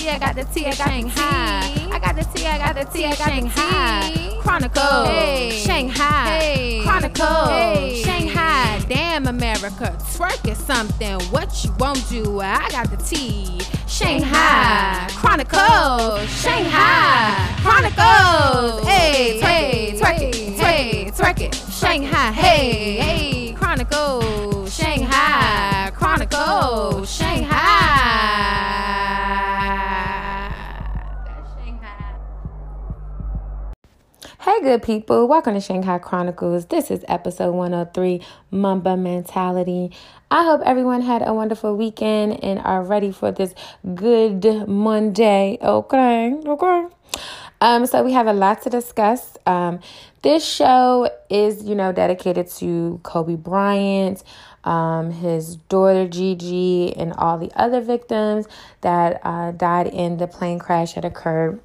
tea, I got the tea, I got Shanghai. I got the tea, I got the tea, I got Shanghai. Chronicles, Shanghai. Chronicles, Shanghai. Damn America, twerk is something. What you won't do, I got the tea. Shanghai. Chronicles, Shanghai. Chronicles. Hey, hey, twerk it, hey, twerk it. Shanghai, hey, hey, Chronicles, Shanghai. Chronicles, Shanghai. Hey, good people. Welcome to Shanghai Chronicles. This is episode 103 Mamba Mentality. I hope everyone had a wonderful weekend and are ready for this good Monday. Okay, okay. Um, so we have a lot to discuss. Um, this show is, you know, dedicated to Kobe Bryant, um, his daughter Gigi, and all the other victims that uh, died in the plane crash that occurred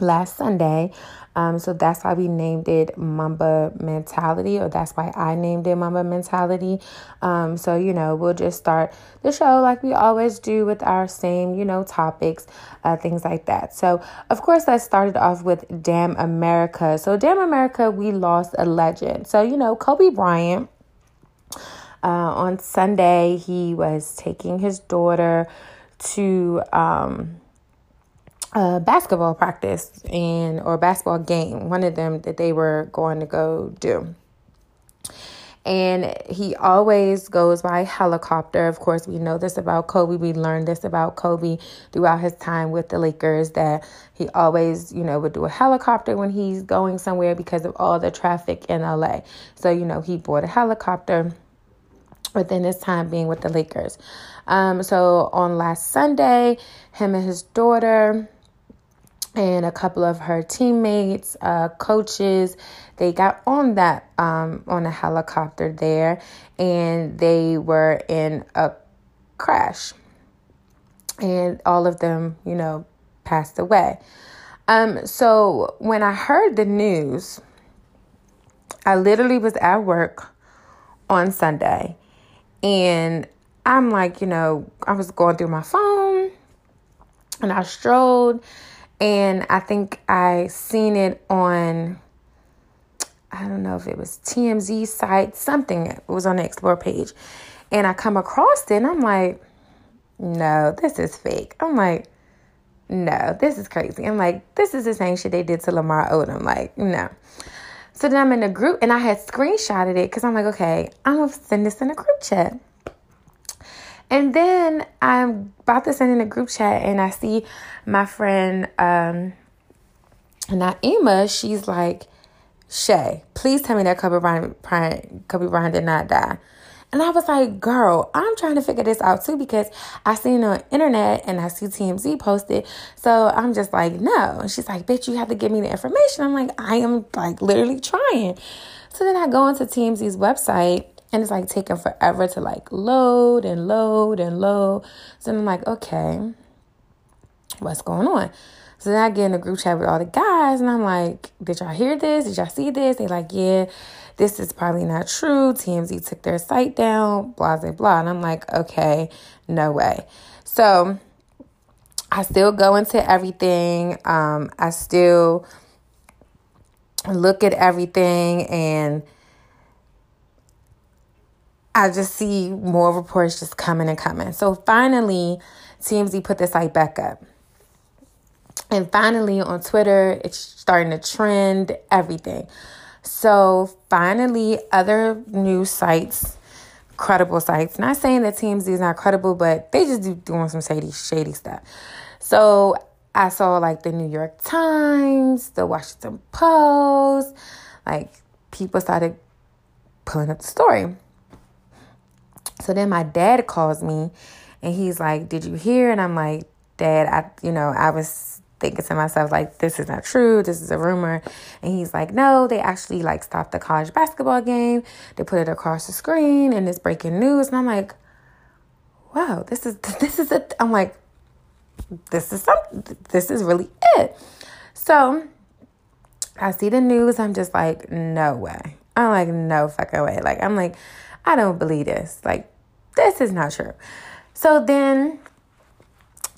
last Sunday. Um, so that's why we named it Mamba Mentality, or that's why I named it Mamba Mentality. Um, so, you know, we'll just start the show like we always do with our same, you know, topics, uh, things like that. So, of course, let's off with Damn America. So, Damn America, we lost a legend. So, you know, Kobe Bryant. Uh, on Sunday, he was taking his daughter to um, a basketball practice and or basketball game, one of them that they were going to go do. And he always goes by helicopter. Of course, we know this about Kobe. We learned this about Kobe throughout his time with the Lakers that he always, you know, would do a helicopter when he's going somewhere because of all the traffic in LA. So, you know, he bought a helicopter within his time being with the Lakers. Um, so on last Sunday, him and his daughter and a couple of her teammates, uh, coaches, they got on that um, on a helicopter there, and they were in a crash, and all of them, you know, passed away. Um, so when I heard the news, I literally was at work on Sunday, and I'm like, you know, I was going through my phone, and I strolled and I think I seen it on I don't know if it was TMZ site, something it was on the explore page. And I come across it and I'm like, no, this is fake. I'm like, no, this is crazy. I'm like, this is the same shit they did to Lamar Odom. Like, no. So then I'm in a group and I had screenshotted it because I'm like, okay, I'm gonna send this in a group chat. And then I'm about to send in a group chat and I see my friend um Naima, she's like, Shay, please tell me that Kobe Bryant, Bryant, Kobe Bryant did not die. And I was like, girl, I'm trying to figure this out too because I seen on internet and I see TMZ posted. So I'm just like, no. And she's like, bitch, you have to give me the information. I'm like, I am like literally trying. So then I go onto TMZ's website and it's like taking forever to like load and load and load. So I'm like, okay, what's going on? So then I get in a group chat with all the guys and I'm like, did y'all hear this? Did y'all see this? They like, yeah, this is probably not true. TMZ took their site down, blah, blah, blah. And I'm like, okay, no way. So I still go into everything. Um, I still look at everything and I just see more reports just coming and coming. So finally, TMZ put the site back up. And finally, on Twitter, it's starting to trend everything. So finally, other news sites, credible sites, not saying that TMZ is not credible, but they just do doing some shady, shady stuff. So I saw like the New York Times, the Washington Post, like people started pulling up the story. So then my dad calls me and he's like, Did you hear? And I'm like, Dad, I, you know, I was thinking to myself, like, this is not true. This is a rumor. And he's like, no, they actually like stopped the college basketball game. They put it across the screen and it's breaking news. And I'm like, wow, this is this is it. I'm like, this is some this is really it. So I see the news, I'm just like, no way. I'm like, no fucking way. Like, I'm like, I don't believe this. Like, this is not true. So then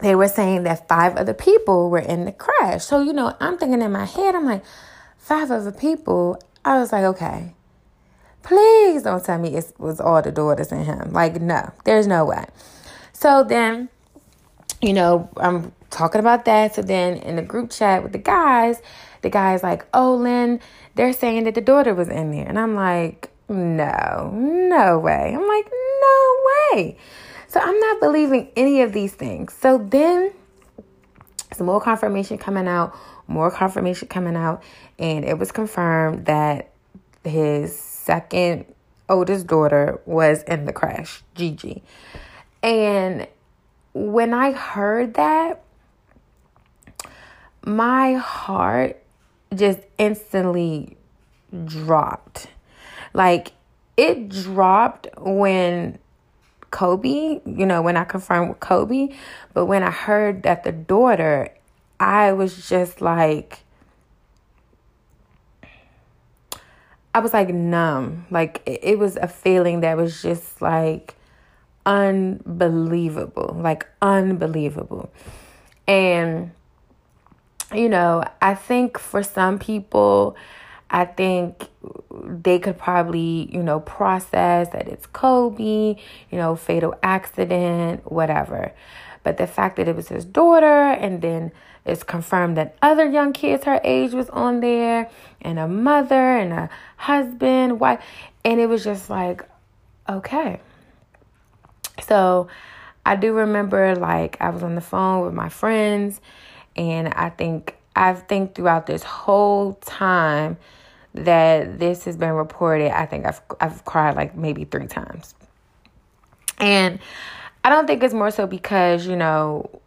they were saying that five other people were in the crash. So, you know, I'm thinking in my head, I'm like, five other people. I was like, okay, please don't tell me it was all the daughters and him. Like, no, there's no way. So then, you know, I'm talking about that. So then in the group chat with the guys, the guy's like, oh, Lynn, they're saying that the daughter was in there. And I'm like, no, no way. I'm like, no way. So I'm not believing any of these things. So then some more confirmation coming out, more confirmation coming out, and it was confirmed that his second oldest daughter was in the crash, Gigi. And when I heard that, my heart just instantly dropped. Like it dropped when Kobe, you know, when I confirmed with Kobe, but when I heard that the daughter, I was just like I was like numb. Like it was a feeling that was just like unbelievable, like unbelievable. And you know, I think for some people, I think they could probably, you know, process that it's Kobe, you know, fatal accident, whatever. But the fact that it was his daughter and then it's confirmed that other young kids her age was on there and a mother and a husband, wife, and it was just like, okay. So I do remember like I was on the phone with my friends and I think I think throughout this whole time that this has been reported, I think I've I've cried like maybe three times. And I don't think it's more so because, you know,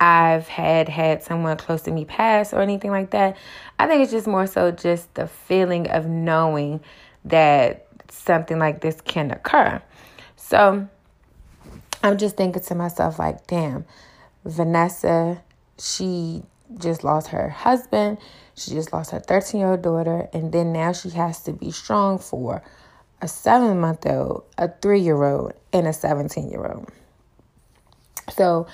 I've had had someone close to me pass or anything like that. I think it's just more so just the feeling of knowing that something like this can occur. So I'm just thinking to myself like, damn, Vanessa, she just lost her husband. She just lost her 13 year old daughter. And then now she has to be strong for a seven month old, a three year old, and a 17 year old. So,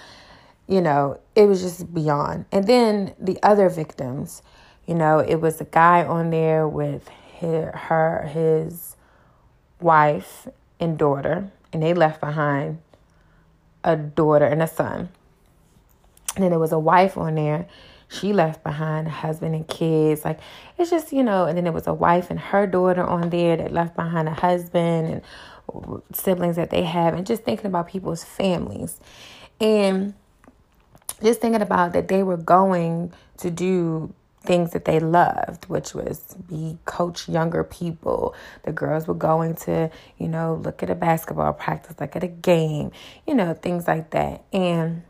you know, it was just beyond. And then the other victims, you know, it was a guy on there with his, her, his wife and daughter, and they left behind a daughter and a son. And then there was a wife on there she left behind a husband and kids. Like it's just, you know, and then there was a wife and her daughter on there that left behind a husband and siblings that they have and just thinking about people's families. And just thinking about that they were going to do things that they loved, which was be coach younger people. The girls were going to, you know, look at a basketball practice, like at a game, you know, things like that. And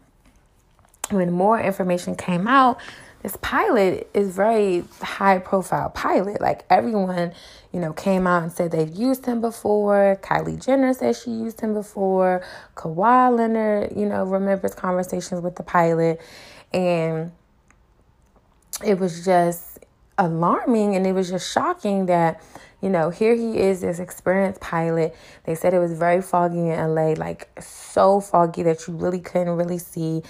when more information came out, this pilot is very high profile pilot. Like everyone, you know, came out and said they've used him before. Kylie Jenner said she used him before. Kawhi Leonard, you know, remembers conversations with the pilot. And it was just alarming and it was just shocking that, you know, here he is, this experienced pilot. They said it was very foggy in LA, like so foggy that you really couldn't really see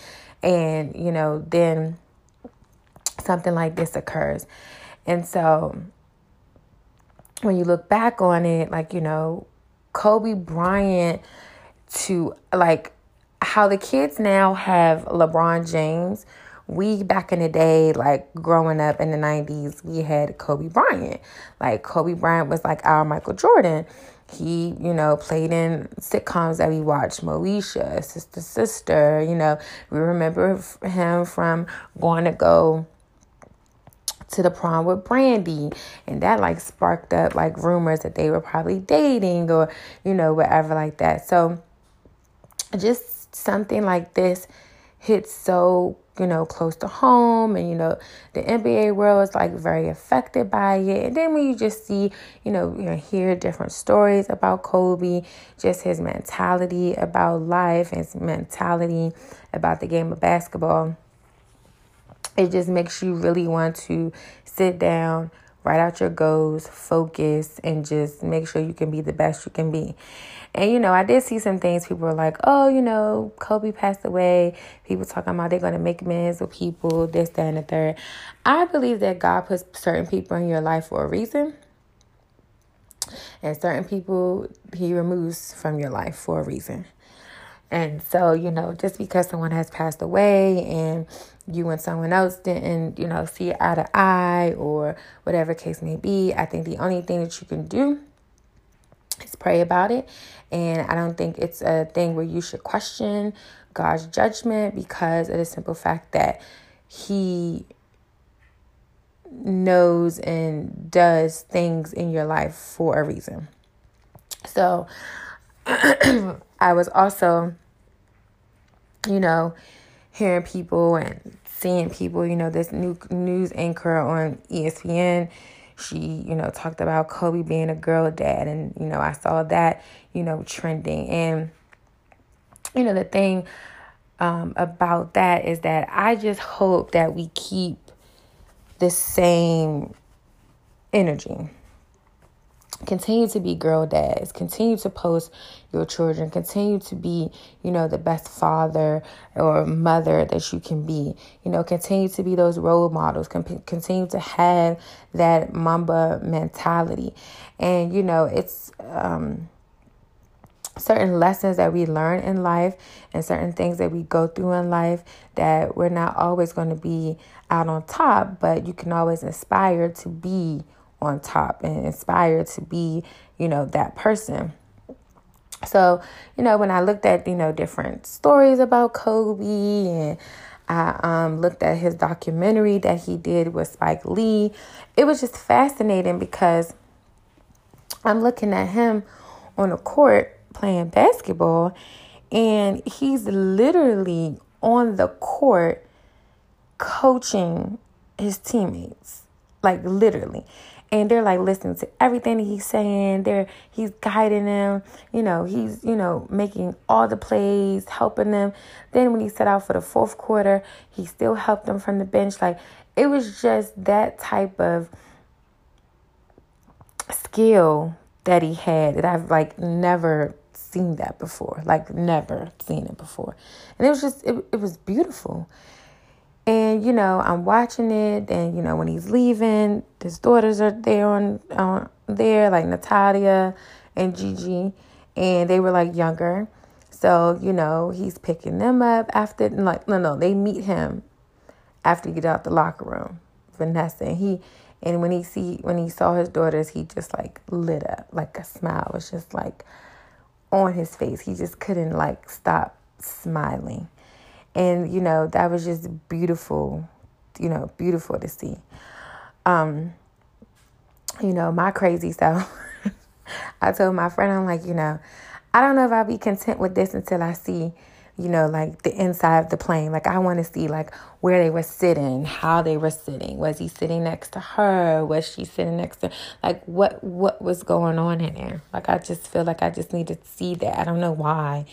and you know then something like this occurs and so when you look back on it like you know kobe bryant to like how the kids now have lebron james we back in the day, like growing up in the 90s, we had Kobe Bryant. Like Kobe Bryant was like our Michael Jordan. He, you know, played in sitcoms that we watched, Moesha, Sister Sister, you know. We remember him from going to go to the prom with Brandy and that like sparked up like rumors that they were probably dating or you know whatever like that. So just something like this hits so you know, close to home and, you know, the NBA world is like very affected by it. And then when you just see, you know, you know, hear different stories about Kobe, just his mentality about life, his mentality about the game of basketball, it just makes you really want to sit down, write out your goals, focus, and just make sure you can be the best you can be. And you know, I did see some things people were like, oh, you know, Kobe passed away. People talking about they're gonna make amends with people, this, that, and the third. I believe that God puts certain people in your life for a reason. And certain people he removes from your life for a reason. And so, you know, just because someone has passed away and you and someone else didn't, you know, see eye to eye or whatever case may be, I think the only thing that you can do is pray about it. And I don't think it's a thing where you should question God's judgment because of the simple fact that He knows and does things in your life for a reason. So I was also, you know, hearing people and seeing people, you know, this new news anchor on ESPN she, you know, talked about Kobe being a girl dad. And, you know, I saw that, you know, trending. And, you know, the thing um, about that is that I just hope that we keep the same energy continue to be girl dads continue to post your children continue to be you know the best father or mother that you can be. You know continue to be those role models continue to have that mamba mentality. And you know it's um certain lessons that we learn in life and certain things that we go through in life that we're not always going to be out on top but you can always aspire to be on top and inspired to be, you know, that person. So, you know, when I looked at, you know, different stories about Kobe and I um, looked at his documentary that he did with Spike Lee, it was just fascinating because I'm looking at him on a court playing basketball and he's literally on the court coaching his teammates like literally and they're like listening to everything he's saying. They're he's guiding them, you know, he's, you know, making all the plays, helping them. Then when he set out for the fourth quarter, he still helped them from the bench. Like it was just that type of skill that he had that I've like never seen that before. Like never seen it before. And it was just it, it was beautiful. And you know, I'm watching it, and you know, when he's leaving, his daughters are there on, on there, like Natalia and Gigi, and they were like younger. So you know, he's picking them up after, like no, no, they meet him after he get out the locker room, Vanessa, and he, and when he see when he saw his daughters, he just like lit up, like a smile was just like on his face. He just couldn't like stop smiling. And, you know, that was just beautiful, you know, beautiful to see. Um, you know, my crazy self. I told my friend, I'm like, you know, I don't know if I'll be content with this until I see, you know, like the inside of the plane. Like I want to see like where they were sitting, how they were sitting. Was he sitting next to her? Was she sitting next to like what what was going on in there? Like I just feel like I just need to see that. I don't know why.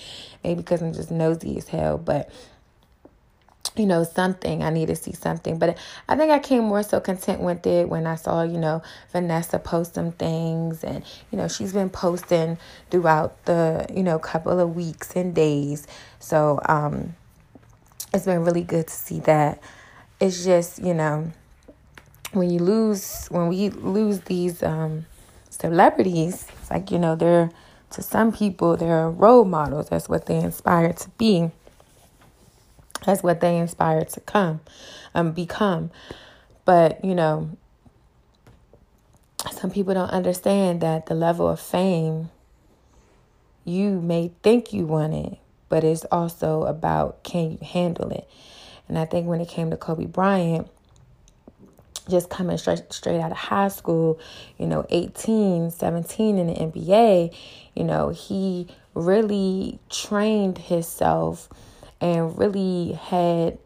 Maybe because I'm just nosy as hell, but you know, something. I need to see something. But I think I came more so content with it when I saw, you know, Vanessa post some things. And, you know, she's been posting throughout the, you know, couple of weeks and days. So um, it's been really good to see that. It's just, you know, when you lose, when we lose these um, celebrities, it's like, you know, they're, to some people, they're role models. That's what they inspire to be. That's what they inspire to come, um, become. But you know, some people don't understand that the level of fame you may think you want it, but it's also about can you handle it. And I think when it came to Kobe Bryant, just coming straight straight out of high school, you know, 18, 17 in the NBA, you know, he really trained himself and really had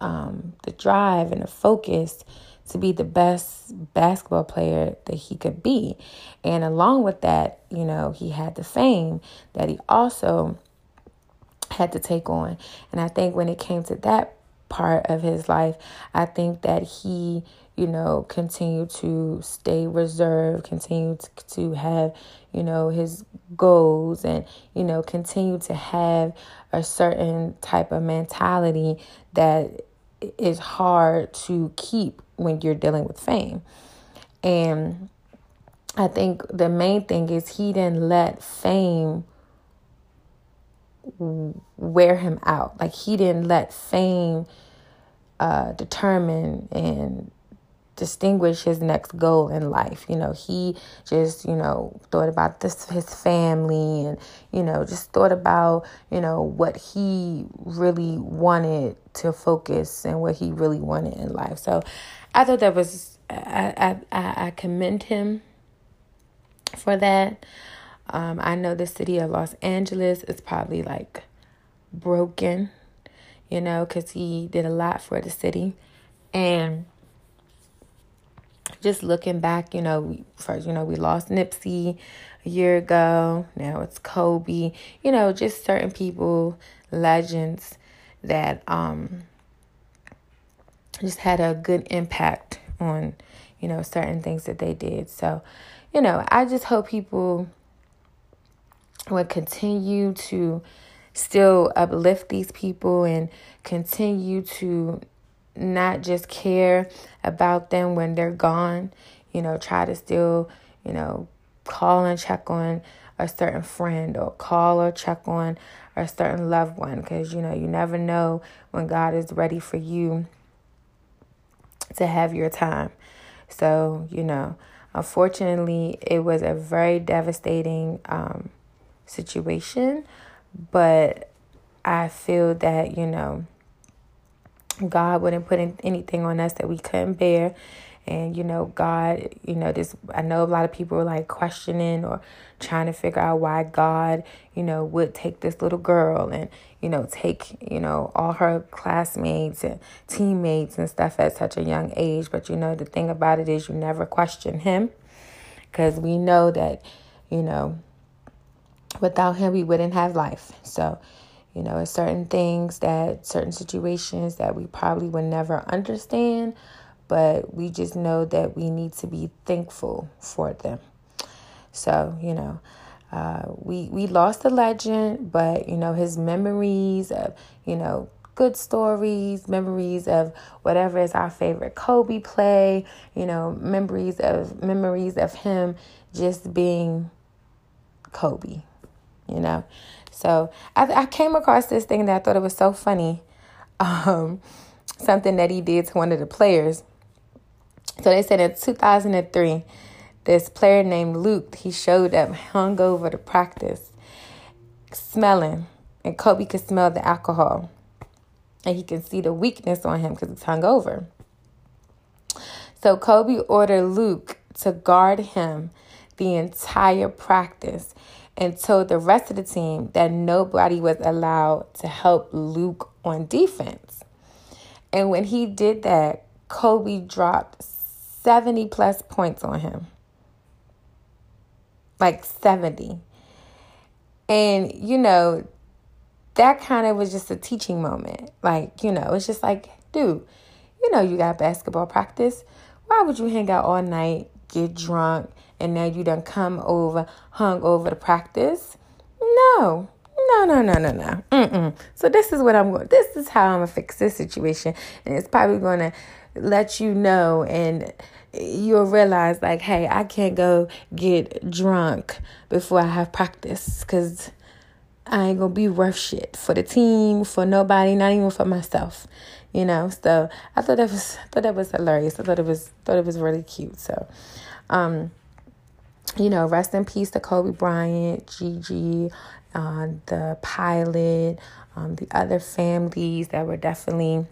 um, the drive and the focus to be the best basketball player that he could be. And along with that, you know, he had the fame that he also had to take on. And I think when it came to that part of his life, I think that he, you know, continue to stay reserved, continued to have, you know, his goals and, you know, continue to have a certain type of mentality that is hard to keep when you're dealing with fame. And I think the main thing is he didn't let fame wear him out. Like he didn't let fame uh, determine and distinguish his next goal in life. You know, he just, you know, thought about this his family and, you know, just thought about, you know, what he really wanted to focus and what he really wanted in life. So I thought that was I I I commend him for that. Um, I know the city of Los Angeles is probably like broken, you know, because he did a lot for the city. And just looking back, you know, first, you know, we lost Nipsey a year ago. Now it's Kobe. You know, just certain people, legends that um just had a good impact on, you know, certain things that they did. So, you know, I just hope people would continue to still uplift these people and continue to not just care about them when they're gone, you know, try to still, you know, call and check on a certain friend or call or check on a certain loved one because, you know, you never know when God is ready for you to have your time. So, you know, unfortunately, it was a very devastating um, situation, but I feel that, you know, God wouldn't put anything on us that we couldn't bear. And, you know, God, you know, this, I know a lot of people are like questioning or trying to figure out why God, you know, would take this little girl and, you know, take, you know, all her classmates and teammates and stuff at such a young age. But, you know, the thing about it is you never question him because we know that, you know, without him, we wouldn't have life. So, you know, it's certain things that, certain situations that we probably would never understand, but we just know that we need to be thankful for them. So, you know, uh, we we lost a legend, but you know his memories of you know good stories, memories of whatever is our favorite Kobe play, you know, memories of memories of him just being Kobe, you know. So I, I came across this thing that I thought it was so funny. Um, something that he did to one of the players. So they said in 2003, this player named Luke, he showed up hungover to practice, smelling, and Kobe could smell the alcohol. And he can see the weakness on him because he's hungover. So Kobe ordered Luke to guard him the entire practice and told the rest of the team that nobody was allowed to help Luke on defense. And when he did that, Kobe dropped 70 plus points on him. Like 70. And, you know, that kind of was just a teaching moment. Like, you know, it's just like, dude, you know, you got basketball practice. Why would you hang out all night, get drunk, and now you done come over, hung over to practice. No, no, no, no, no, no. Mm-mm. So this is what I'm going. This is how I'm gonna fix this situation, and it's probably gonna let you know, and you'll realize like, hey, I can't go get drunk before I have practice, cause I ain't gonna be worth shit for the team, for nobody, not even for myself. You know, so I thought that was I thought that was hilarious. I thought it was thought it was really cute. So, um, you know, rest in peace to Kobe Bryant, Gigi, uh, the pilot, um, the other families that were definitely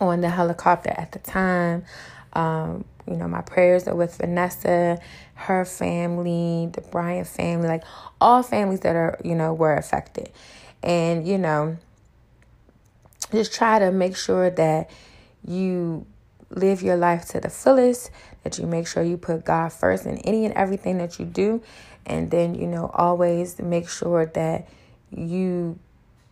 on the helicopter at the time. Um, you know, my prayers are with Vanessa, her family, the Bryant family, like all families that are, you know, were affected. And, you know, just try to make sure that you live your life to the fullest, that you make sure you put God first in any and everything that you do. And then, you know, always make sure that you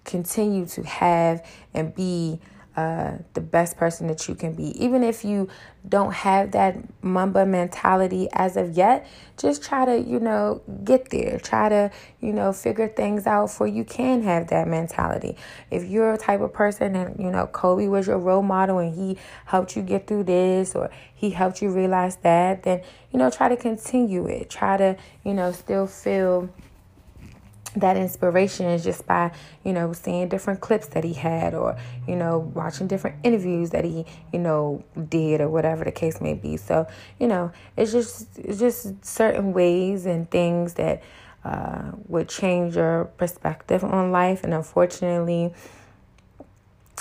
continue to have and be uh, the best person that you can be. Even if you don't have that Mamba mentality as of yet, just try to, you know, get there. Try to, you know, figure things out for you can have that mentality. If you're a type of person and, you know, Kobe was your role model and he helped you get through this or he helped you realize that, then, you know, try to continue it. Try to, you know, still feel that inspiration is just by you know seeing different clips that he had or you know watching different interviews that he you know did or whatever the case may be. So you know it's just it's just certain ways and things that uh, would change your perspective on life. And unfortunately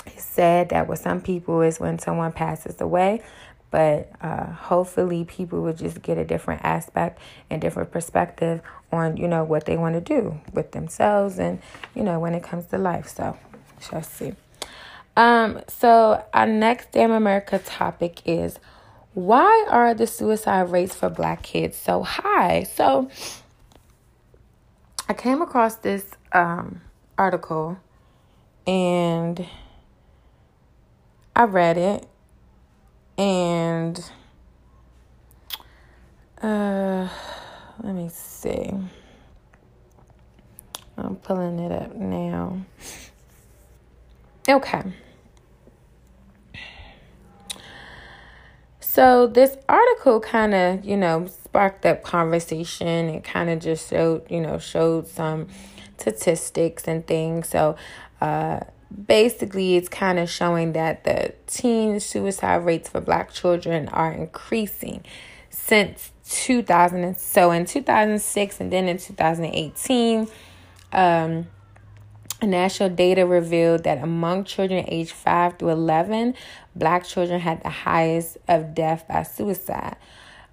it's sad that with some people is when someone passes away but uh, hopefully people will just get a different aspect and different perspective on you know what they want to do with themselves and you know when it comes to life. So shall see. Um so our next damn america topic is why are the suicide rates for black kids so high? So i came across this um article and i read it and uh, let me see. I'm pulling it up now. Okay. So this article kind of, you know, sparked up conversation It kind of just showed, you know, showed some statistics and things. So, uh, basically it's kind of showing that the teen suicide rates for black children are increasing since 2000 and so in 2006 and then in 2018 um national data revealed that among children aged 5 to 11 black children had the highest of death by suicide.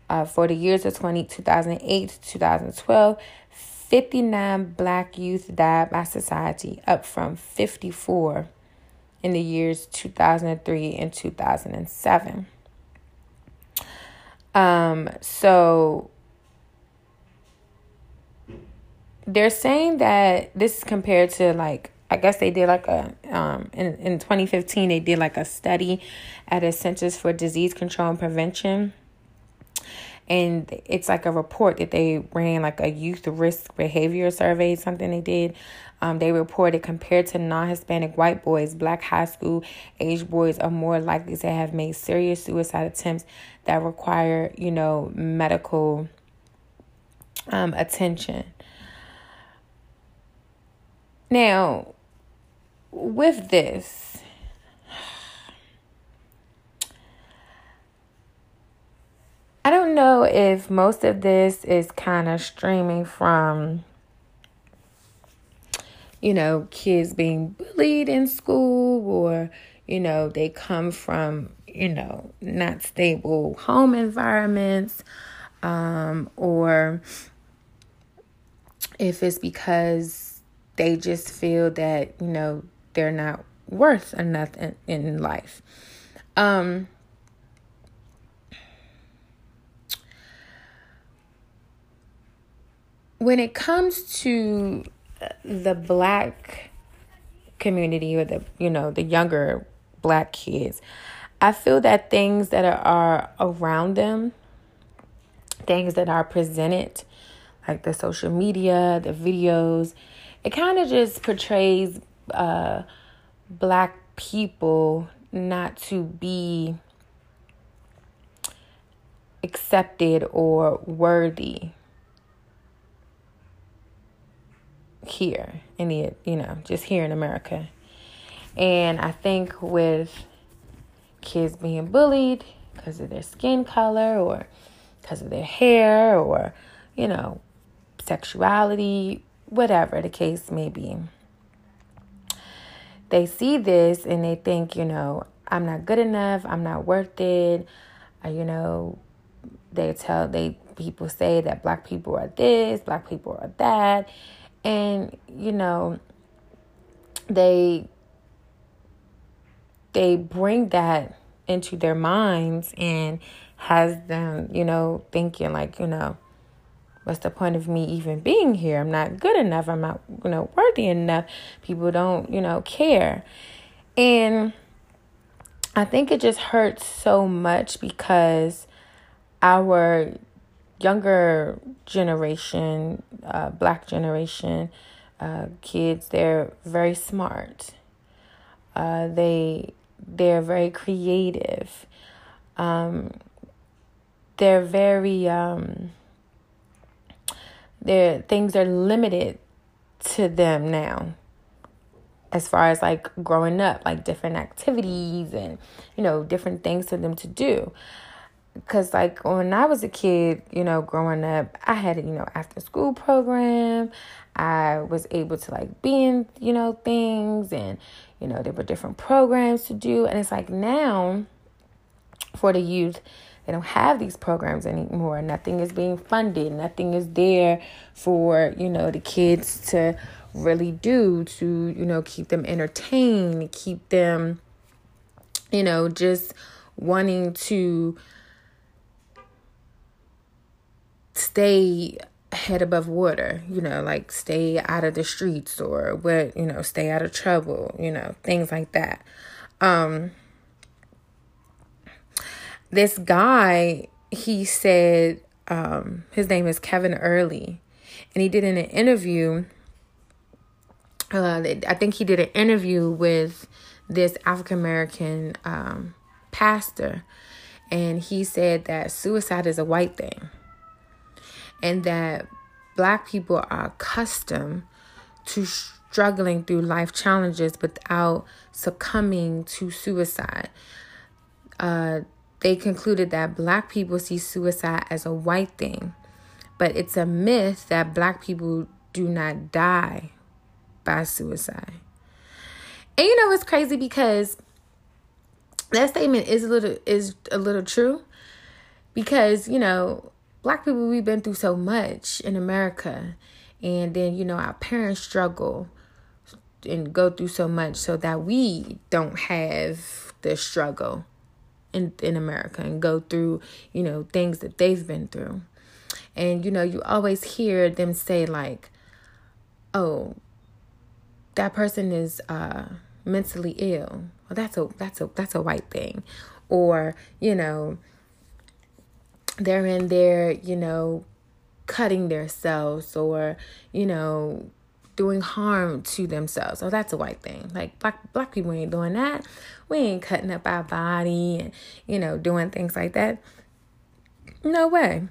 Uh, for the years of 20, 2008 to 2012 59 black youth died by society, up from 54 in the years 2003 and 2007. Um, so they're saying that this is compared to like I guess they did like a um in in 2015 they did like a study at a Centers for Disease Control and Prevention and it's like a report that they ran like a youth risk behavior survey something they did. Um, they reported compared to non-hispanic white boys black high school age boys are more likely to have made serious suicide attempts that require you know medical um, attention. Now with this I don't know if most of this is kind of streaming from, you know, kids being bullied in school or, you know, they come from, you know, not stable home environments um, or if it's because they just feel that, you know, they're not worth enough in, in life. Um, when it comes to the black community or the you know the younger black kids i feel that things that are, around them things that are presented like the social media the videos it kind of just portrays uh black people not to be accepted or worthy here in the you know just here in America. And I think with kids being bullied because of their skin color or because of their hair or you know sexuality, whatever the case may be. They see this and they think, you know, I'm not good enough, I'm not worth it. Uh, you know, they tell they people say that black people are this, black people are that, and, you know, they they bring that into their minds and has them, you know, thinking like, you know, what's the point of me even being here? I'm not good enough. I'm not, you know, worthy enough. People don't, you know, care. And I think it just hurts so much because our younger generation, uh, black generation, uh, kids, they're very smart. Uh, they they're very creative. Um, they're very um, their things are limited to them now as far as like growing up like different activities and you know different things for them to do because like when i was a kid you know growing up i had a you know after school program i was able to like be in you know things and you know there were different programs to do and it's like now for the youth they don't have these programs anymore. Nothing is being funded. Nothing is there for, you know, the kids to really do to, you know, keep them entertained, keep them, you know, just wanting to stay head above water, you know, like stay out of the streets or what, you know, stay out of trouble, you know, things like that. Um this guy, he said, um, his name is Kevin Early, and he did an interview. Uh, I think he did an interview with this African American um, pastor, and he said that suicide is a white thing, and that black people are accustomed to struggling through life challenges without succumbing to suicide. Uh, they concluded that black people see suicide as a white thing, but it's a myth that black people do not die by suicide. And you know it's crazy because that statement is a little is a little true because you know black people we've been through so much in America and then you know our parents struggle and go through so much so that we don't have the struggle in, in America and go through, you know, things that they've been through. And, you know, you always hear them say, like, oh, that person is uh, mentally ill. Well, that's a that's a that's a white thing, or you know, they're in there, you know, cutting themselves, or you know, doing harm to themselves. Oh, that's a white thing. Like black black people ain't doing that. We ain't cutting up our body and you know doing things like that. No way.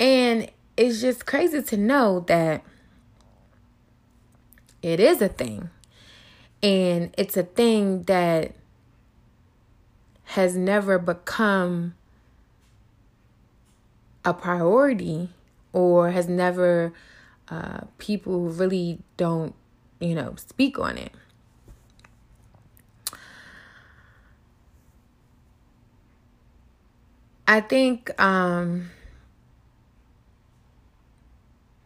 And it's just crazy to know that it is a thing. And it's a thing that has never become a priority or has never, uh, people really don't, you know, speak on it. I think um,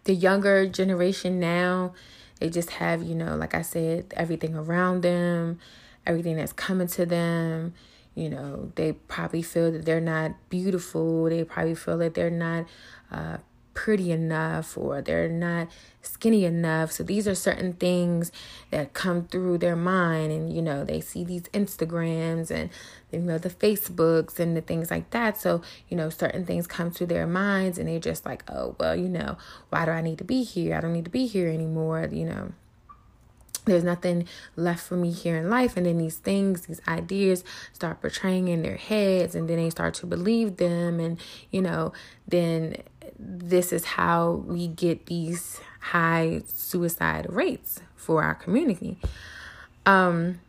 the younger generation now, they just have, you know, like I said, everything around them, everything that's coming to them. You know, they probably feel that they're not beautiful. They probably feel that they're not uh, pretty enough or they're not skinny enough. So these are certain things that come through their mind and you know, they see these Instagrams and you know the Facebooks and the things like that. So, you know, certain things come to their minds and they're just like, "Oh, well, you know, why do I need to be here? I don't need to be here anymore." You know, there's nothing left for me here in life. And then these things these ideas start portraying in their heads and then they start to believe them. And you know then this is how we get these high suicide rates for our community. Um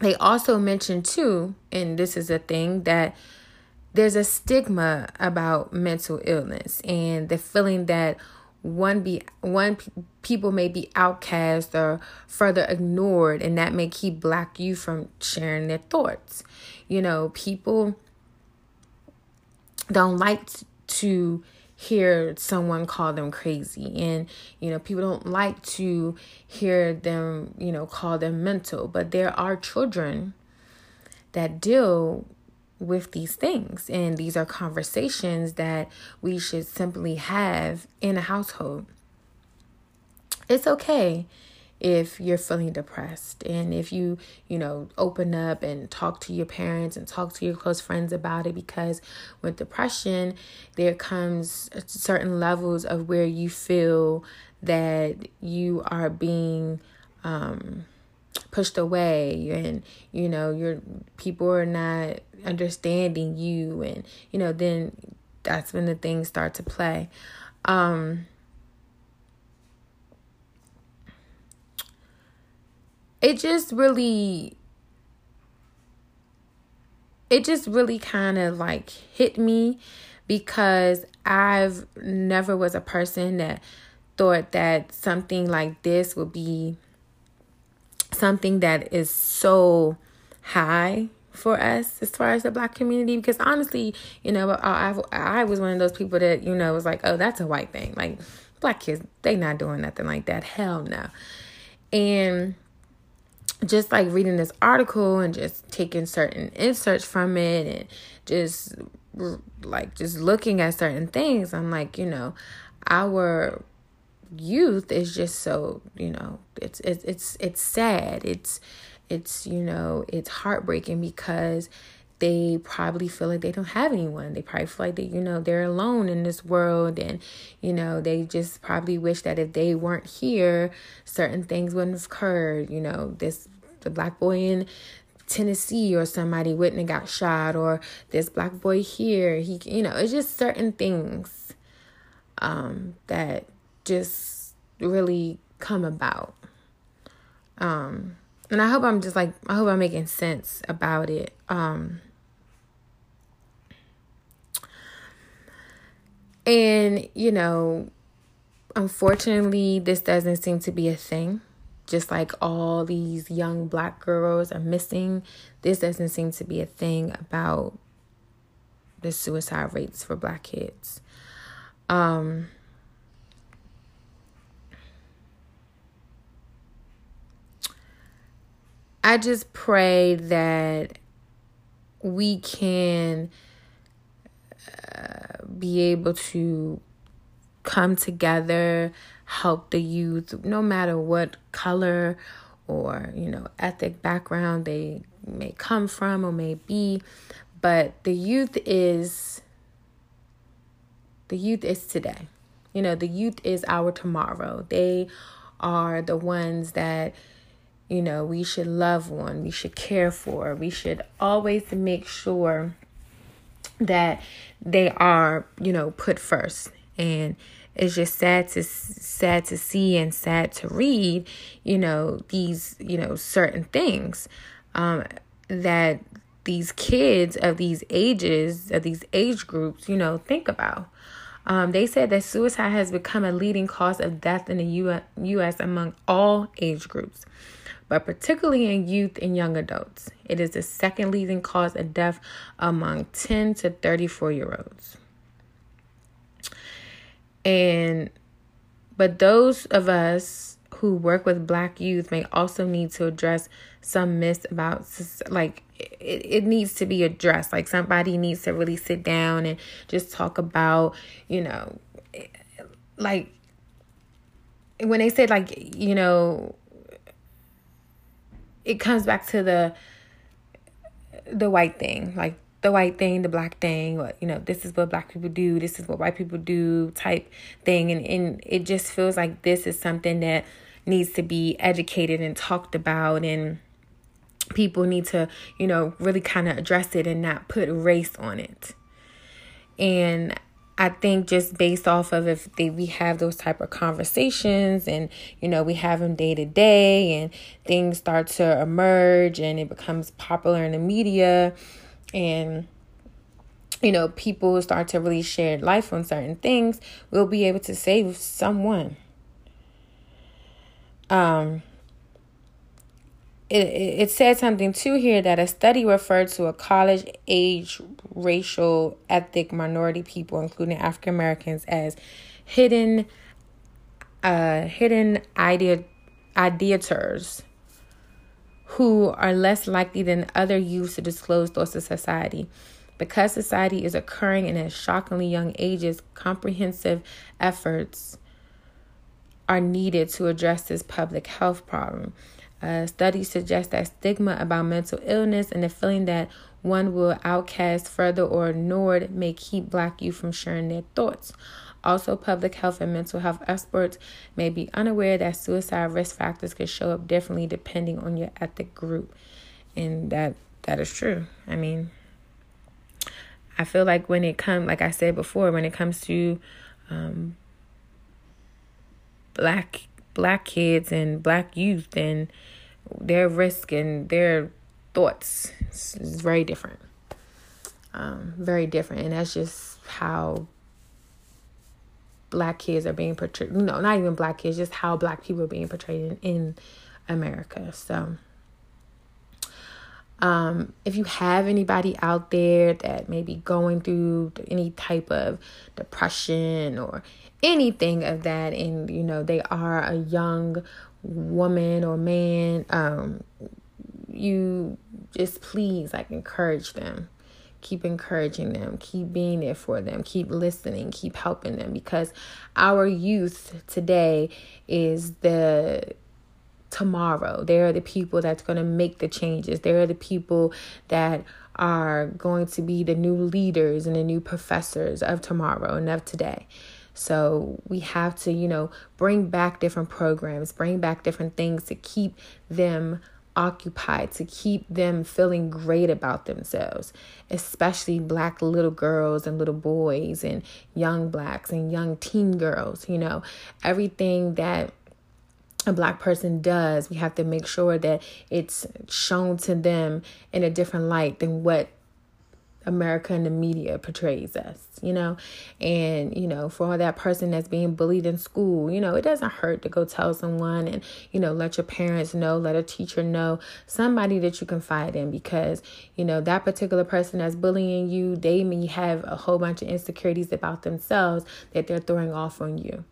they also mentioned too and this is a thing that there's a stigma about mental illness and the feeling that one be one people may be outcast or further ignored and that may keep black you from sharing their thoughts. You know people don't like to hear someone call them crazy and you know people don't like to hear them you know call them mental but there are children that deal with these things. And these are conversations that we should simply have in a household. It's okay if you're feeling depressed and if you you know open up and talk to your parents and talk to your close friends about it because with depression there comes certain levels of where you feel that you are being um pushed away and you know your people are not understanding you and you know then that's when the things start to play. Um it just really it just really kind of like hit me because I've never was a person that thought that something like this would be something that is so high for us as far as the black community because honestly you know I, I, was one of those people that you know was like oh that's a white thing. Like black kids they not doing nothing like that. Hell no. And just like reading this article and just taking certain inserts from it and just like just looking at certain things i'm like you know our youth is just so you know it's it's it's it's sad it's it's you know it's heartbreaking because they probably feel like they don't have anyone. They probably feel like they, you know, they're alone in this world and, you know, they just probably wish that if they weren't here, certain things wouldn't have occurred. You know, this the black boy in Tennessee or somebody wouldn't have got shot or this black boy here, he you know, it's just certain things um that just really come about. Um and I hope I'm just like I hope I'm making sense about it. Um And, you know, unfortunately, this doesn't seem to be a thing. Just like all these young black girls are missing, this doesn't seem to be a thing about the suicide rates for black kids. Um, I just pray that we can uh, be able to come together, help the youth, no matter what color or, you know, ethnic background they may come from or may be. But the youth is the youth is today. You know, the youth is our tomorrow. They are the ones that you know we should love one, we should care for. We should always make sure that they are, you know, put first. And it's just sad to sad to see and sad to read, you know, these, you know, certain things um that these kids of these ages, of these age groups, you know, think about. Um, they said that suicide has become a leading cause of death in the U.S. among all age groups but particularly in youth and young adults. It is the second leading cause of death among 10 to 34 year olds. And but those of us who work with black youth may also need to address some myths about like it, it needs to be addressed like somebody needs to really sit down and just talk about you know eh, like when they say like you know it comes back to the the white thing, like the white thing, the black thing, what you know, this is what black people do, this is what white people do type thing. And, and it just feels like this is something that needs to be educated and talked about and people need to, you know, really kind of address it and not put race on it. And I think just based off of if they, we have those type of conversations and you know we have them day to day and things start to emerge and it becomes popular in the media and you know people start to really share life on certain things we'll be able to save someone um it, it said something too here that a study referred to a college age racial ethnic minority people, including African Americans, as hidden uh, hidden idea ideators who are less likely than other youths to disclose thoughts to society. Because society is occurring in a shockingly young ages, comprehensive efforts are needed to address this public health problem. Uh, studies suggest that stigma about mental illness and the feeling that one will outcast further or ignored may keep black youth from sharing their thoughts. Also, public health and mental health experts may be unaware that suicide risk factors can show up differently depending on your ethnic group. And that that is true. I mean, I feel like when it comes, like I said before, when it comes to um, black black kids and black youth and their risk and their thoughts is very different. Um, very different, and that's just how black kids are being portrayed. No, not even black kids, just how black people are being portrayed in, in America. So, um, if you have anybody out there that may be going through any type of depression or anything of that, and you know they are a young woman or man, um, you just please like encourage them. Keep encouraging them, keep being there for them, keep listening, keep helping them because our youth today is the tomorrow. They're the people that's going to make the changes. They're the people that are going to be the new leaders and the new professors of tomorrow and of today. So we have to, you know, bring back different programs, bring back different things to keep them occupied to keep them feeling great about themselves, especially black little girls and little boys and young blacks and young teen girls. You know, everything that a black person does, we have to make sure that it's shown to them in a different light than what America and the media portrays us, you know? And, you know, for that person that's being bullied in school, you know, it doesn't hurt to go tell someone and, you know, let your parents know, let a teacher know, somebody that you confide in because, you know, that particular person that's bullying you, they may have a whole bunch of insecurities about themselves that they're throwing off on you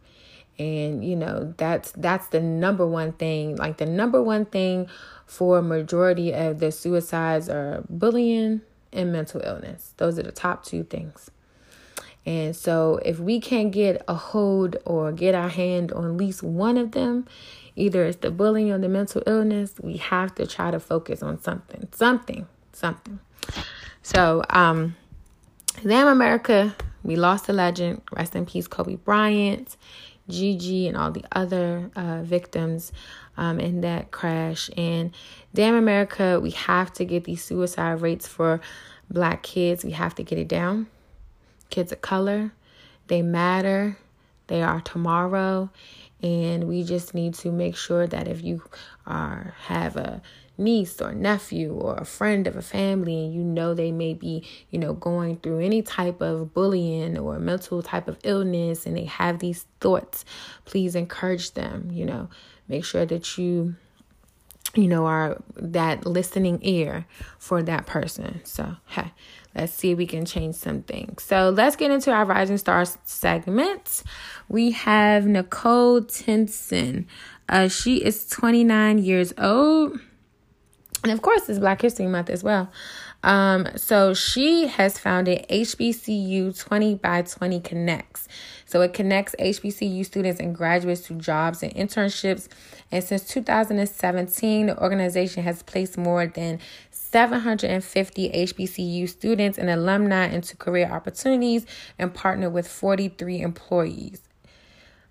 and you know that's that's the number one thing like the number one thing for majority of the suicides are bullying and mental illness. Those are the top two things. And so, if we can't get a hold or get our hand on at least one of them, either it's the bullying or the mental illness, we have to try to focus on something, something, something. So, um, damn America, we lost a legend. Rest in peace, Kobe Bryant, Gigi, and all the other uh, victims um, in that crash. And damn America, we have to get these suicide rates for black kids, we have to get it down. Kids of color, they matter. They are tomorrow. And we just need to make sure that if you are have a niece or nephew or a friend of a family and you know they may be, you know, going through any type of bullying or mental type of illness and they have these thoughts, please encourage them, you know, make sure that you you know are that listening ear for that person. So hey let's see if we can change something so let's get into our rising stars segment. We have nicole tinson. Uh, she is 29 years old and of course it's black history month as well um, so she has founded hbcu 20 by 20 connects so it connects HBCU students and graduates to jobs and internships. And since 2017, the organization has placed more than 750 HBCU students and alumni into career opportunities and partnered with 43 employees.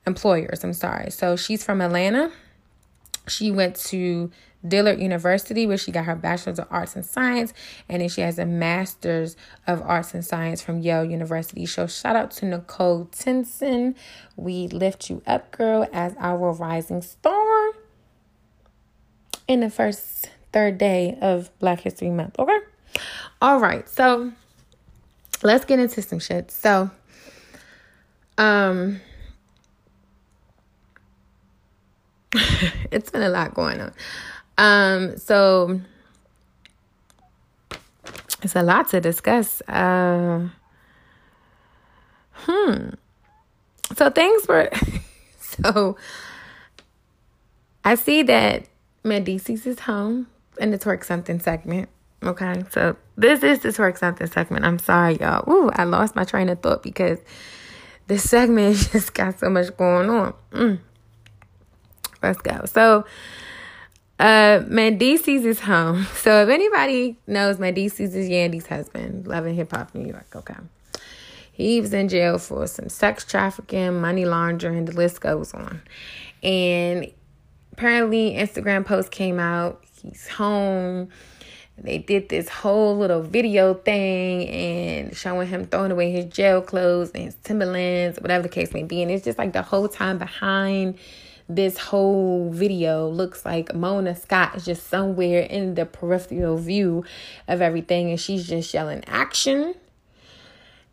Employers, I'm sorry. So she's from Atlanta. She went to Dillard University, where she got her Bachelor's of Arts and Science, and then she has a Master's of Arts and Science from Yale University. So shout out to Nicole Tinson. We lift you up, girl, as our rising star in the first third day of Black History Month. Okay. All right. So let's get into some shit. So, um, it's been a lot going on. Um, so it's a lot to discuss. Uh, hmm. So things were so I see that Mendeecees is home in the twerk something segment. Okay, so this is the twerk something segment. I'm sorry, y'all. Ooh, I lost my train of thought because this segment just got so much going on. Mm. Let's go. So, uh, Mendeecees is home. So, if anybody knows, Mendeecees is Yandy's husband, Love and Hip Hop New York. Okay. He was in jail for some sex trafficking, money laundering, the list goes on. And apparently, Instagram post came out. He's home they did this whole little video thing and showing him throwing away his jail clothes and his Timberlands, whatever the case may be. And it's just like the whole time behind this whole video looks like Mona Scott is just somewhere in the peripheral view of everything and she's just yelling action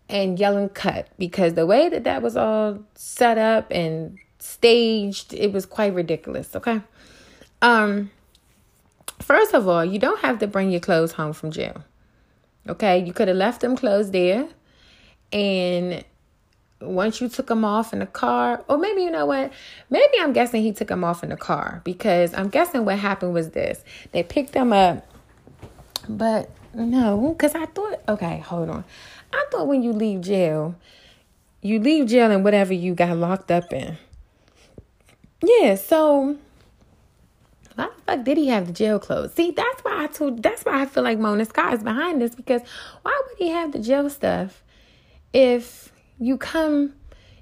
and yelling cut because the way that that was all set up and staged it was quite ridiculous okay um First of all, you don't have to bring your clothes home from jail. Okay, you could have left them clothes there, and once you took them off in the car, or maybe you know what? Maybe I'm guessing he took them off in the car because I'm guessing what happened was this: they picked them up, but no, because I thought, okay, hold on, I thought when you leave jail, you leave jail and whatever you got locked up in. Yeah, so why the fuck did he have the jail clothes? See, that's why I told that's why I feel like Mona Scott is behind this because why would he have the jail stuff if you come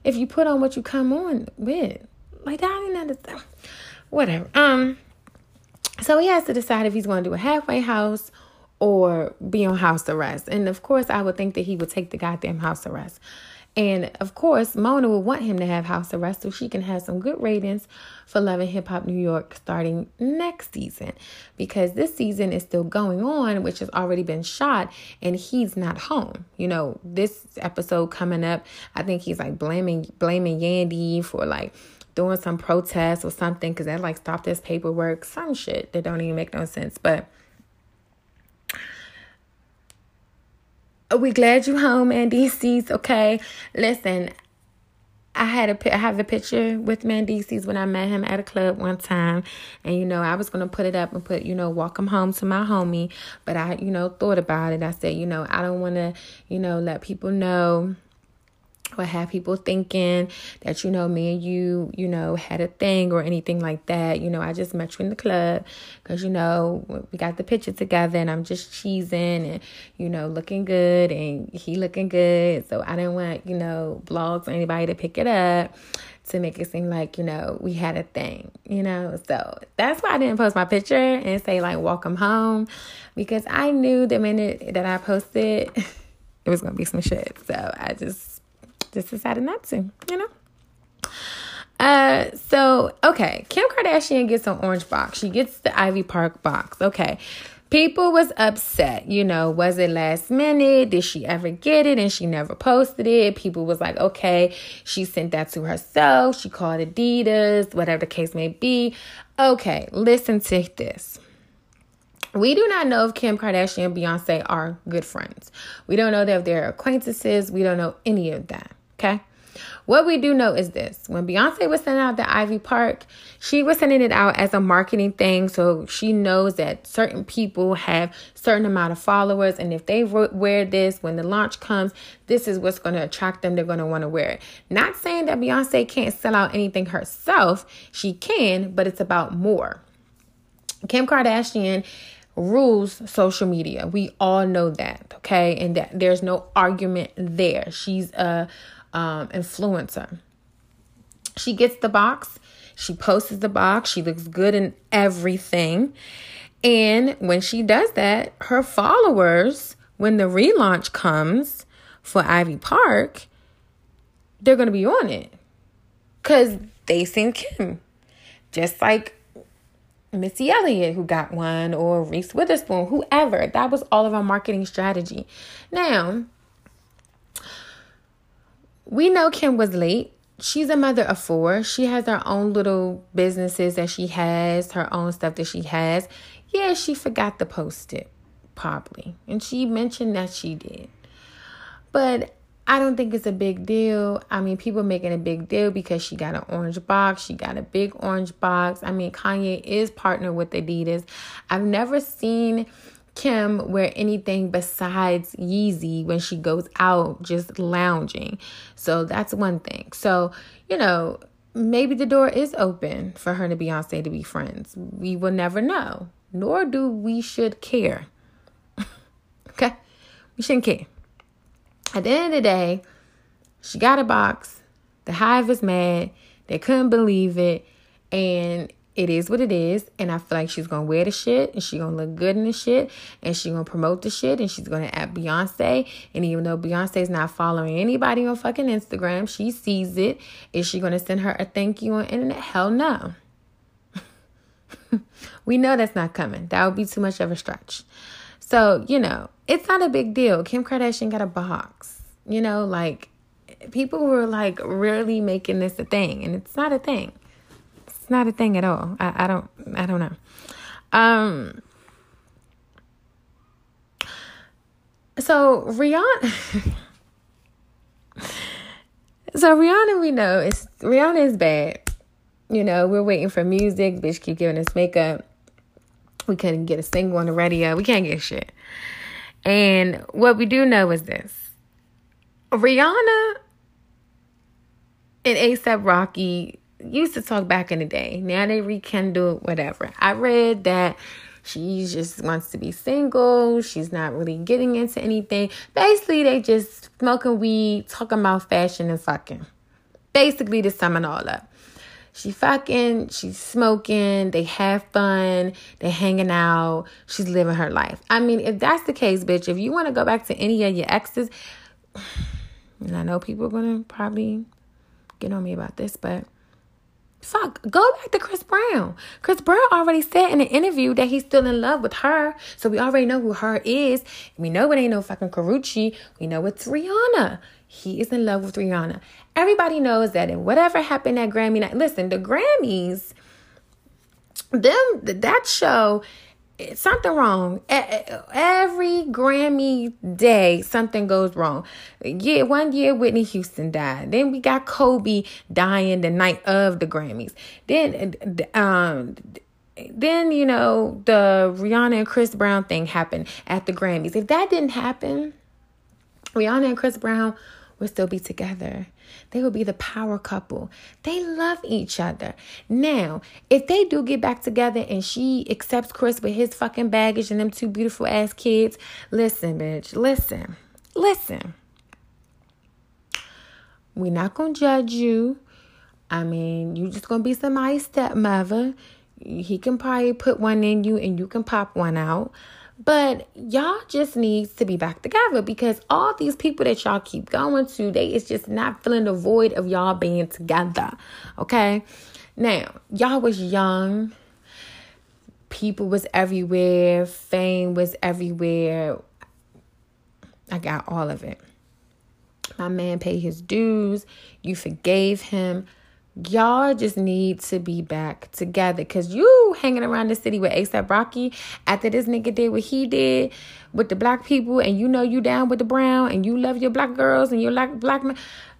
if you put on what you come on with? Like I didn't understand. Whatever. Um so he has to decide if he's going to do a halfway house or be on house arrest. And of course, I would think that he would take the goddamn house arrest. And of course, Mona would want him to have house arrest so she can have some good ratings for Love and Hip Hop New York starting next season. Because this season is still going on, which has already been shot, and he's not home. You know, this episode coming up, I think he's like blaming blaming Yandy for like doing some protest or something because that like stopped his paperwork, some shit that don't even make no sense. But we glad you home, Mendeecees. Okay, listen. I had a I have a picture with Mendeecees when I met him at a club one time, and you know I was gonna put it up and put you know welcome home to my homie, but I you know thought about it. I said you know I don't want to you know let people know or have people thinking that you know me and you you know had a thing or anything like that. You know i just met you in the club because you know we got the picture together and i'm just cheesing and you know looking good and he looking good. So i didn't want you know blogs or anybody to pick it up to make it seem like you know we had a thing you know? So that's why i didn't post my picture and say like welcome home because i knew the minute that i posted it was gonna be some shit. So i just just decided not to, you know? Uh, so okay, Kim Kardashian gets an orange box. She gets the Ivy Park box. Okay. People was upset, you know, was it last minute? Did she ever get it and she never posted it? People was like, okay, she sent that to herself. She called Adidas, whatever the case may be. Okay, listen to this. We do not know if Kim Kardashian and Beyonce are good friends. We don't know that if they're acquaintances. We don't know any of that. Okay. What we do know is this when Beyonce was sending out the Ivy Park, she was sending it out as a marketing thing. So she knows that certain people have certain amount of followers. And if they wear this when the launch comes, this is what's going to attract them. They're going to want to wear it. Not saying that Beyonce can't sell out anything herself. She can, but it's about more. Kim Kardashian rules social media. We all know that, okay? And that there's no argument there. She's a um, influencer. She gets the box, she posts the box, she looks good in everything. And when she does that, her followers, when the relaunch comes for Ivy Park, they're going to be on it because they seen Kim. Just like Missy Elliott, who got one, or Reese Witherspoon, whoever. That was all of our marketing strategy. Now, we know Kim was late. she's a mother of four. She has her own little businesses that she has, her own stuff that she has. Yeah, she forgot to post it, probably. And she mentioned that she did. But I don't think it's a big deal. I mean, people making a big deal because she got an orange box. She got a big orange box. I mean, Kanye is partnered with Adidas. I've never seen Kim wear anything besides Yeezy when she goes out just lounging. So that's one thing. So, you know, maybe the door is open for her and Beyonce to be friends. We will never know, nor do we should care. okay? We shouldn't care. At the end of the day, she got a box. The hive is mad. They couldn't believe it. And it is what it is. And I feel like she's gonna wear the shit and she's gonna look good in the shit and she's gonna promote the shit and she's gonna add Beyonce. And even though Beyonce's not following anybody on fucking Instagram, she sees it. Is she gonna send her a thank you on internet? Hell no. we know that's not coming. That would be too much of a stretch. So, you know, it's not a big deal. Kim Kardashian got a box. You know, like people were like really making this a thing, and it's not a thing. Not a thing at all. I, I don't I don't know. Um so Rihanna So Rihanna we know is Rihanna is bad. You know, we're waiting for music, bitch keep giving us makeup. We couldn't get a single on the radio. We can't get shit. And what we do know is this Rihanna and ASAP Rocky used to talk back in the day. Now they rekindle whatever. I read that she just wants to be single. She's not really getting into anything. Basically, they just smoking weed, talking about fashion and fucking. Basically, to sum it all up. She fucking, she's smoking, they have fun, they hanging out, she's living her life. I mean, if that's the case, bitch, if you want to go back to any of your exes, and I know people are gonna probably get on me about this, but fuck, go back to Chris Brown. Chris Brown already said in an interview that he's still in love with her. So we already know who her is. We know it ain't no fucking Karrueche. We know it's Rihanna. He is in love with Rihanna. Everybody knows that and whatever happened at Grammy night. Listen, the Grammys, them that show something wrong. Every Grammy day, something goes wrong. Yeah, one year Whitney Houston died. Then we got Kobe dying the night of the Grammys. Then, um, then you know the Rihanna and Chris Brown thing happened at the Grammys. If that didn't happen, Rihanna and Chris Brown would still be together. They will be the power couple. They love each other. Now, if they do get back together and she accepts Chris with his fucking baggage and them two beautiful ass kids, listen, bitch, listen, listen. We're not gonna judge you. I mean, you're just gonna be somebody's stepmother. He can probably put one in you and you can pop one out. But y'all just needs to be back together because all these people that y'all keep going to, they is just not filling the void of y'all being together. Okay? Now, y'all was young. People was everywhere. Fame was everywhere. I got all of it. My man paid his dues. You forgave him y'all just need to be back together because you hanging around the city with ASAP Rocky after this nigga did what he did with the black people and you know you down with the brown and you love your black girls and you like black men.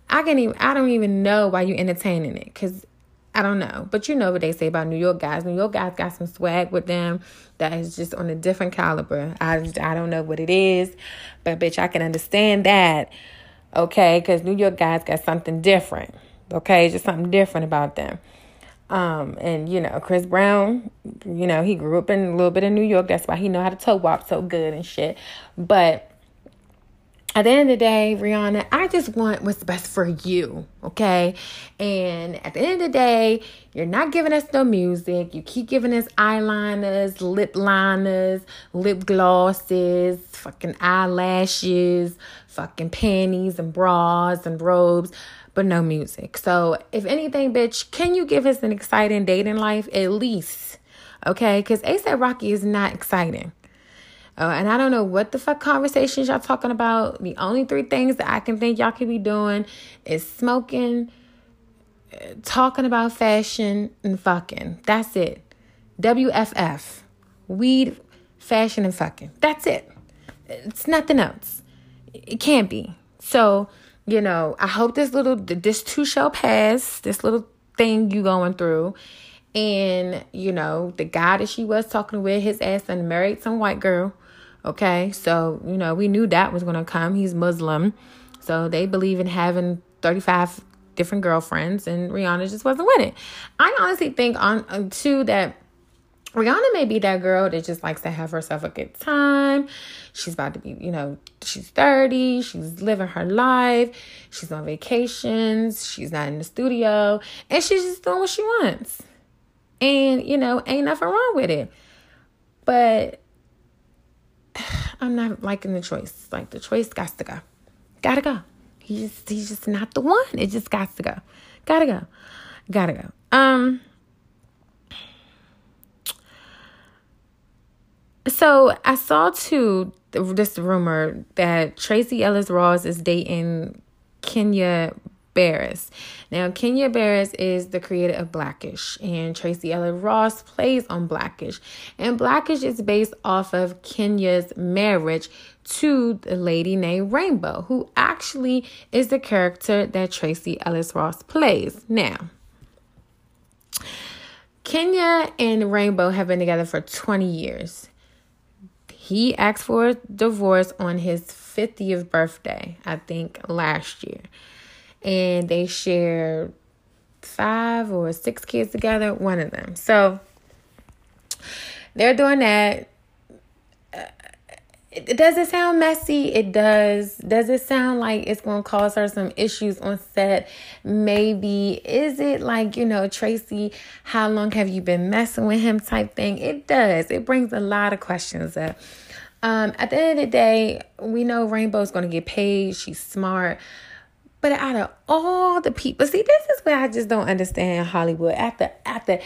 I can't even I don't even know why you entertaining it because I don't know. But you know what they say about New York guys. New York guys got some swag with them that is just on a different caliber. I I don't know what it is, but bitch, I can understand that. Okay, because New York guys got something different. Okay, just something different about them. Um, and you know, Chris Brown, you know, he grew up in a little bit of New York. That's why he know how to toe wop so good and shit. But at the end of the day, Rihanna, I just want what's best for you, okay? And at the end of the day, you're not giving us no music. You keep giving us eyeliners, lip liners, lip glosses, fucking eyelashes, fucking panties and bras and robes but no music. So, if anything, bitch, can you give us an exciting dating life at least? Okay, because ASAP Rocky is not exciting. Uh, and I don't know what the fuck conversations y'all talking about. The only three things that I can think y'all could be doing is smoking, talking about fashion and fucking. That's it. WFF. Weed, fashion, and fucking. That's it. It's nothing else. It can't be. So, you know, I hope this little, this too shall pass, this little thing you going through. And, you know, the guy that she was talking with, his ass and married some white girl. Okay. So, you know, we knew that was going to come. He's Muslim. So they believe in having 35 different girlfriends, and Rihanna just wasn't with it. I honestly think on, on too that Rihanna may be that girl that just likes to have herself a good time. She's about to be, you know, she's 30, she's living her life, she's on vacations, she's not in the studio, and she's just doing what she wants. And, you know, ain't nothing wrong with it. But I'm not liking the choice. Like the choice got to go. Gotta go. He's just he's just not the one. It just got to go. Gotta go. Gotta go. Um so I saw too this rumor that Tracee Ellis Ross is dating Kenya Barris. Now, Kenya Barris is the creator of Blackish, and Tracee Ellis Ross plays on Blackish. And Blackish is based off of Kenya's marriage to the lady named Rainbow, who actually is the character that Tracee Ellis Ross plays. Now, Kenya and Rainbow have been together for 20 years. He asked for a divorce on his 50th birthday, I think last year. And they share five or six kids together, one of them. So they're doing that uh, it, does it sound messy? It does. Does it sound like it's going to cause her some issues on set? Maybe. Is it like, you know, Tracy, how long have you been messing with him type thing? It does. It brings a lot of questions up. Um, at the end of the day, we know Rainbow's going to get paid. She's smart. But out of all the people, see, this is where I just don't understand Hollywood. After, after,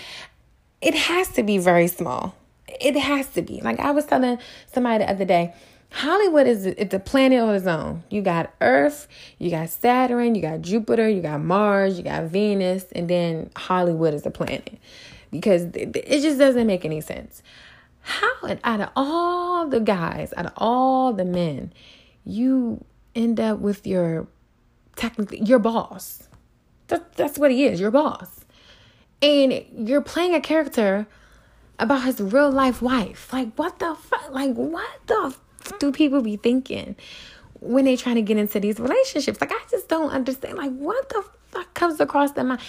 it has to be very small it has to be. Like I was telling somebody the other day, Hollywood is it's a planet on its own. You got Earth, you got Saturn, you got Jupiter, you got Mars, you got Venus, and then Hollywood is a planet because it just doesn't make any sense. How out of all the guys, out of all the men, you end up with your technically your boss. That, that's what he is, your boss. And you're playing a character about his real life wife. Like, what the fuck? Like, what the f- do people be thinking when they trying to get into these relationships? Like, I just don't understand. Like, what the fuck comes across their mind?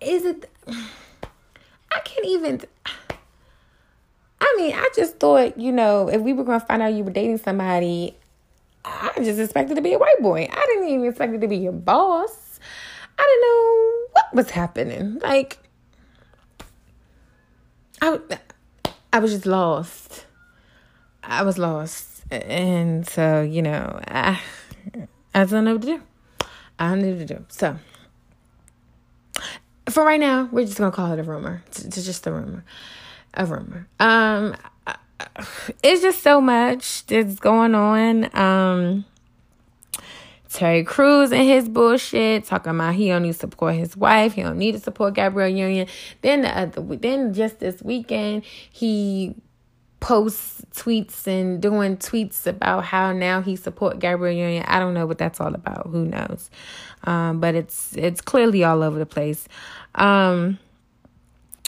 Is it? I can't even. I mean, I just thought, you know, if we were going to find out you were dating somebody, I just expected to be a white boy. I didn't even expect it to be your boss. I didn't know what was happening. Like, I, I was just lost. I was lost. And so, you know, I, I don't know what to do. I don't know what to do. So, for right now, we're just going to call it a rumor. It's just a rumor. A rumor. Um, it's just so much that's going on. Um, Terry Crews and his bullshit, talking about he don't need to support his wife, he don't need to support Gabrielle Union. Then the other, then just this weekend, he posts tweets and doing tweets about how now he support Gabrielle Union. I don't know what that's all about. Who knows? Um, but it's it's clearly all over the place. Um,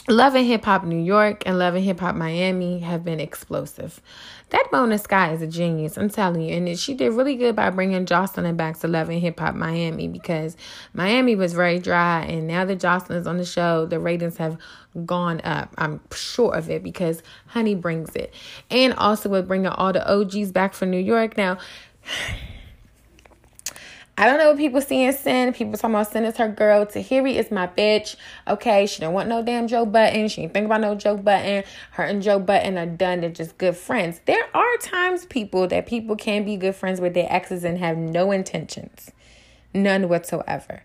Love and Hip Hop New York and Love and Hip Hop Miami have been explosive. That Mona Scott is a genius, I'm telling you. And she did really good by bringing Jocelyn back to Love and Hip Hop Miami because Miami was very dry. And now that Jocelyn's on the show, the ratings have gone up. I'm sure of it because Honey brings it. And also with bringing all the OGs back from New York. Now, I don't know what people see in Sin. People talking about Sin is her girl. Tahiry is my bitch. Okay, she don't want no damn Joe Budden. She ain't think about no Joe Budden. Her and Joe Budden are done. They're just good friends. There are times people that people can be good friends with their exes and have no intentions, none whatsoever.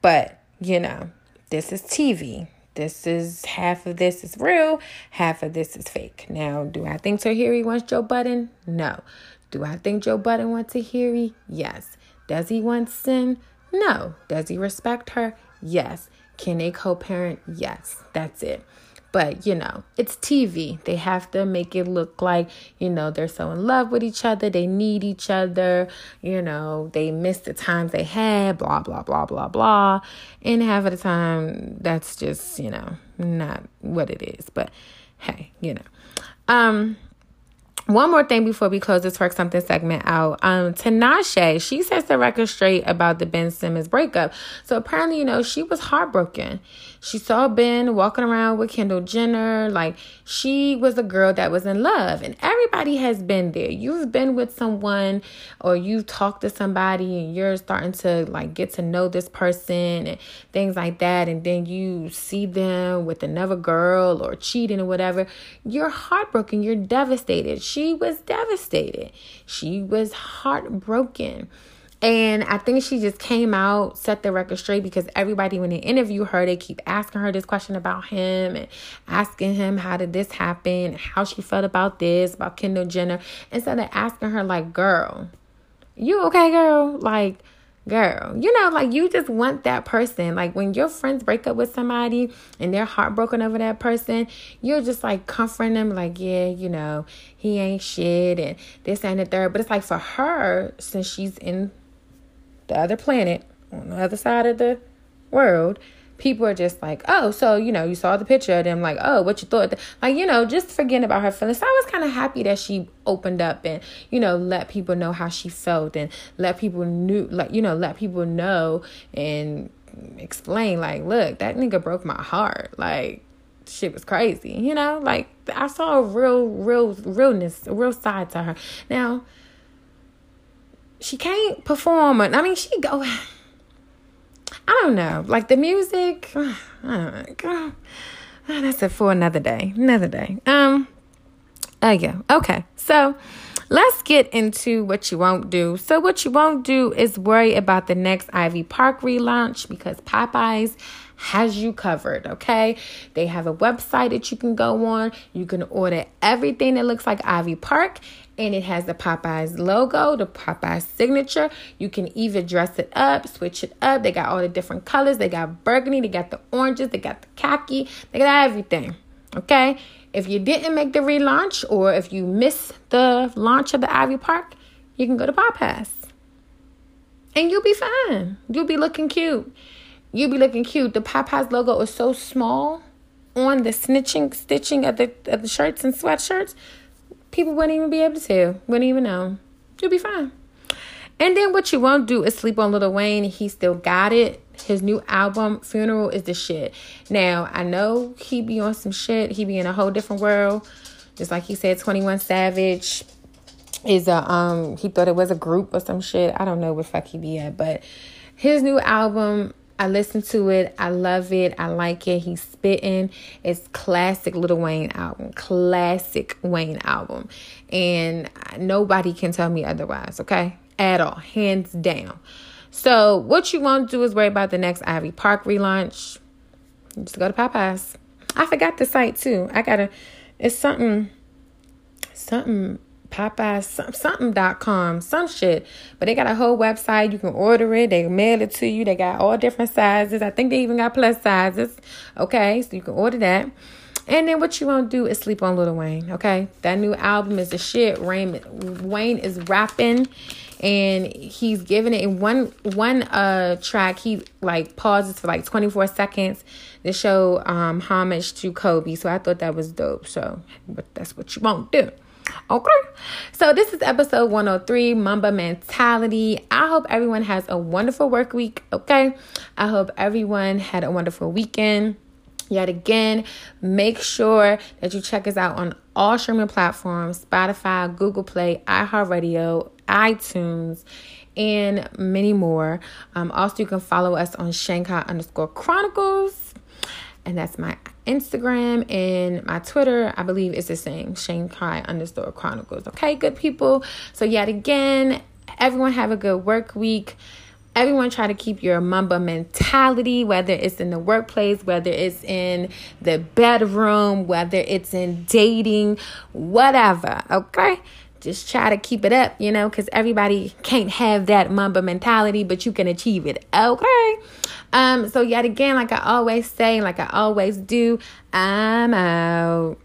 But you know, this is TV. This is half of this is real, half of this is fake. Now, do I think Tahiry wants Joe Budden? No. Do I think Joe Budden wants Tahiry? Yes. Does he want Sin? No. Does he respect her? Yes. Can they co parent? Yes, that's it. But, you know, it's TV. They have to make it look like, you know, they're so in love with each other. They need each other. You know, they miss the times they had, blah, blah, blah, blah, blah. And half of the time, that's just, you know, not what it is. But hey, you know. Um, one more thing before we close this work something segment out. Um, Tinashe, she sets the record straight about the Ben Simmons breakup. So apparently, you know, she was heartbroken. She saw Ben walking around with Kendall Jenner. Like she was a girl that was in love. And everybody has been there. You've been with someone or you've talked to somebody and you're starting to like get to know this person and things like that. And then you see them with another girl or cheating or whatever. You're heartbroken. You're devastated. She was devastated. She was heartbroken. And I think she just came out, set the record straight because everybody, when they interview her, they keep asking her this question about him and asking him how did this happen, how she felt about this, about Kendall Jenner, instead of asking her, like, girl, you okay, girl? Like, girl, you know, like you just want that person. Like when your friends break up with somebody and they're heartbroken over that person, you're just like comforting them, like, yeah, you know, he ain't shit and this and the third. But it's like for her, since she's in the other planet, on the other side of the world, people are just like, oh, so, you know, you saw the picture of them, like, oh, what you thought. Like, you know, just forgetting about her feelings. So I was kind of happy that she opened up and, you know, let people know how she felt and let people knew, like, you know, let people know and explain, like, look, that nigga broke my heart. Like, shit was crazy, you know? Like, I saw a real, real, realness, a real side to her. Now, she can't perform. I mean, she go. I don't know, like the music. Don't know. That's it for another day. Another day. Um. Oh yeah. Okay. So let's get into what you won't do. So what you won't do is worry about the next Ivy Park relaunch because Popeyes has you covered, okay? They have a website that you can go on. You can order everything that looks like Ivy Park and it has the Popeyes logo, the Popeyes signature. You can even dress it up, switch it up. They got all the different colors. They got burgundy, they got the oranges, they got the khaki, they got everything. Okay? If you didn't make the relaunch or if you missed the launch of the Ivy Park, you can go to Popeyes. And you'll be fine. You'll be looking cute. You'll be looking cute. The Popeyes logo is so small on the snitching stitching of the of the shirts and sweatshirts people wouldn't even be able to tell, wouldn't even know. You'll be fine. And then what you won't do is sleep on Lil Wayne. He still got it. His new album, Funeral, is the shit. Now, I know he be on some shit. He be in a whole different world. Just like he said, 21 Savage is a um he thought it was a group or some shit. I don't know where fuck he be at, but his new album I listen to it. I love it. I like it. He's spitting. It's classic Lil Wayne album. Classic Wayne album. And nobody can tell me otherwise, okay? At all. Hands down. So what you want to do is worry about the next Ivy Park relaunch. Just go to Popeyes. I forgot the site too. I gotta it's something something Popeyes something.com, some shit. But they got a whole website. You can order it. They mail it to you. They got all different sizes. I think they even got plus sizes. Okay, so you can order that. And then what you want to do is sleep on Lil Wayne. Okay, that new album is the shit. Raymond Wayne is rapping, and he's giving it in one one uh track. He like pauses for like twenty four seconds to show um homage to Kobe. So I thought that was dope. So, but that's what you won't do. Okay. So this is episode 103, Mamba Mentality. I hope everyone has a wonderful work week. Okay. I hope everyone had a wonderful weekend. Yet again, make sure that you check us out on all streaming platforms Spotify, Google Play, iHeartRadio, iTunes, and many more. Um, also, you can follow us on Shanghai underscore Chronicles, and that's my Instagram and my Twitter, I believe it's the same, Shanghai underscore chronicles. Okay, good people. So, yet again, everyone have a good work week. Everyone try to keep your mamba mentality, whether it's in the workplace, whether it's in the bedroom, whether it's in dating, whatever. Okay? Just try to keep it up, you know, because everybody can't have that mamba mentality, but you can achieve it. Okay. Um, so yet again, like I always say, like I always do, I'm out.